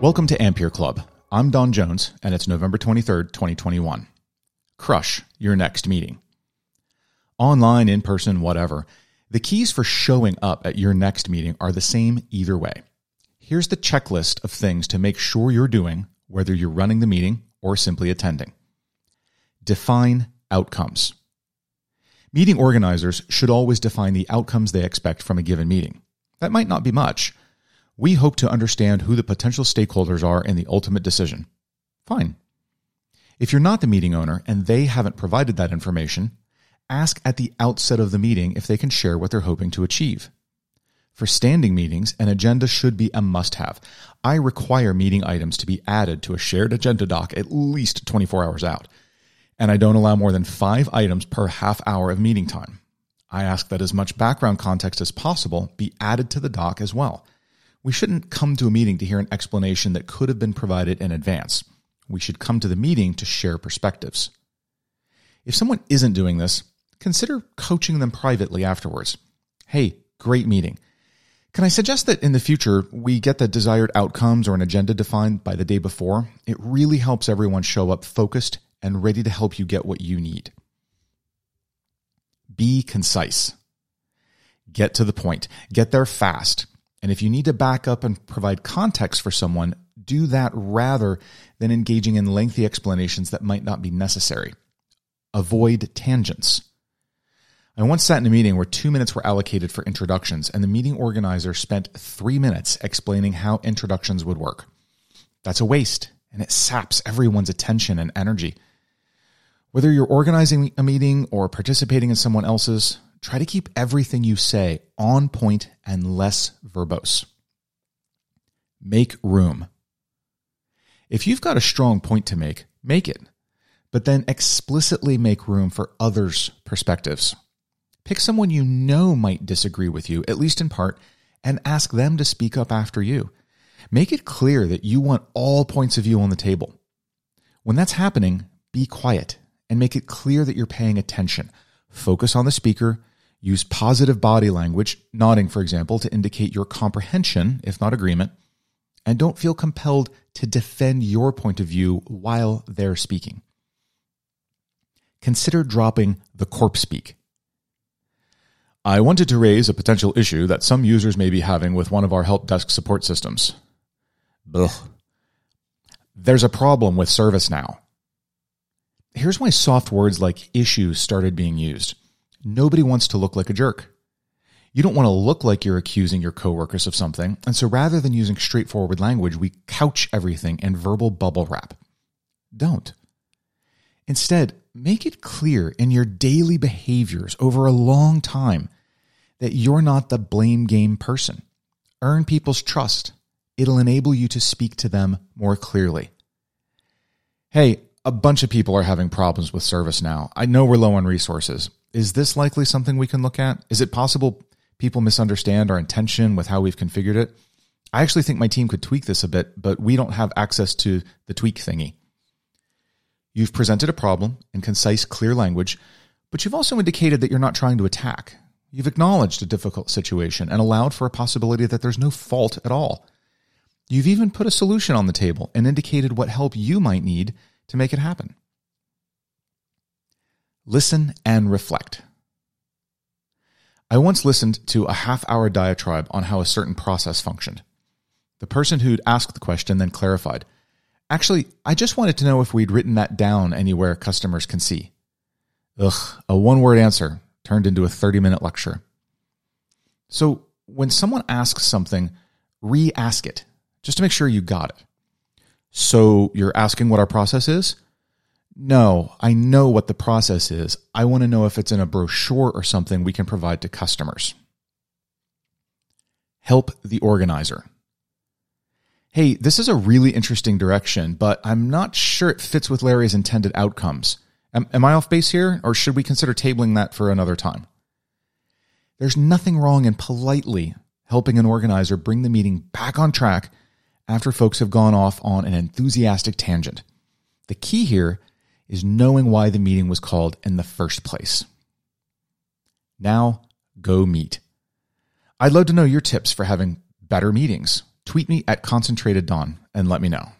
Welcome to Ampere Club. I'm Don Jones, and it's November 23rd, 2021. Crush your next meeting. Online, in person, whatever. The keys for showing up at your next meeting are the same either way. Here's the checklist of things to make sure you're doing, whether you're running the meeting or simply attending. Define outcomes. Meeting organizers should always define the outcomes they expect from a given meeting. That might not be much we hope to understand who the potential stakeholders are in the ultimate decision. Fine. If you're not the meeting owner and they haven't provided that information, ask at the outset of the meeting if they can share what they're hoping to achieve. For standing meetings, an agenda should be a must have. I require meeting items to be added to a shared agenda doc at least 24 hours out, and I don't allow more than five items per half hour of meeting time. I ask that as much background context as possible be added to the doc as well. We shouldn't come to a meeting to hear an explanation that could have been provided in advance. We should come to the meeting to share perspectives. If someone isn't doing this, consider coaching them privately afterwards. Hey, great meeting. Can I suggest that in the future we get the desired outcomes or an agenda defined by the day before? It really helps everyone show up focused and ready to help you get what you need. Be concise. Get to the point. Get there fast. And if you need to back up and provide context for someone, do that rather than engaging in lengthy explanations that might not be necessary. Avoid tangents. I once sat in a meeting where two minutes were allocated for introductions, and the meeting organizer spent three minutes explaining how introductions would work. That's a waste, and it saps everyone's attention and energy. Whether you're organizing a meeting or participating in someone else's, try to keep everything you say on point and less verbose. Make room. If you've got a strong point to make, make it, but then explicitly make room for others' perspectives. Pick someone you know might disagree with you, at least in part, and ask them to speak up after you. Make it clear that you want all points of view on the table. When that's happening, be quiet and make it clear that you're paying attention. Focus on the speaker Use positive body language, nodding, for example, to indicate your comprehension, if not agreement. And don't feel compelled to defend your point of view while they're speaking. Consider dropping the corpse speak. I wanted to raise a potential issue that some users may be having with one of our help desk support systems. Ugh. There's a problem with ServiceNow. Here's why soft words like issues started being used. Nobody wants to look like a jerk. You don't want to look like you're accusing your coworkers of something. And so rather than using straightforward language, we couch everything in verbal bubble wrap. Don't. Instead, make it clear in your daily behaviors over a long time that you're not the blame game person. Earn people's trust. It'll enable you to speak to them more clearly. Hey, a bunch of people are having problems with ServiceNow. I know we're low on resources. Is this likely something we can look at? Is it possible people misunderstand our intention with how we've configured it? I actually think my team could tweak this a bit, but we don't have access to the tweak thingy. You've presented a problem in concise, clear language, but you've also indicated that you're not trying to attack. You've acknowledged a difficult situation and allowed for a possibility that there's no fault at all. You've even put a solution on the table and indicated what help you might need to make it happen. Listen and reflect. I once listened to a half hour diatribe on how a certain process functioned. The person who'd asked the question then clarified Actually, I just wanted to know if we'd written that down anywhere customers can see. Ugh, a one word answer turned into a 30 minute lecture. So when someone asks something, re ask it just to make sure you got it. So you're asking what our process is? No, I know what the process is. I want to know if it's in a brochure or something we can provide to customers. Help the organizer. Hey, this is a really interesting direction, but I'm not sure it fits with Larry's intended outcomes. Am, am, I off base here, or should we consider tabling that for another time? There's nothing wrong in politely helping an organizer bring the meeting back on track after folks have gone off on an enthusiastic tangent. The key here is knowing why the meeting was called in the first place. Now, go meet. I'd love to know your tips for having better meetings. Tweet me at Concentrated Don and let me know.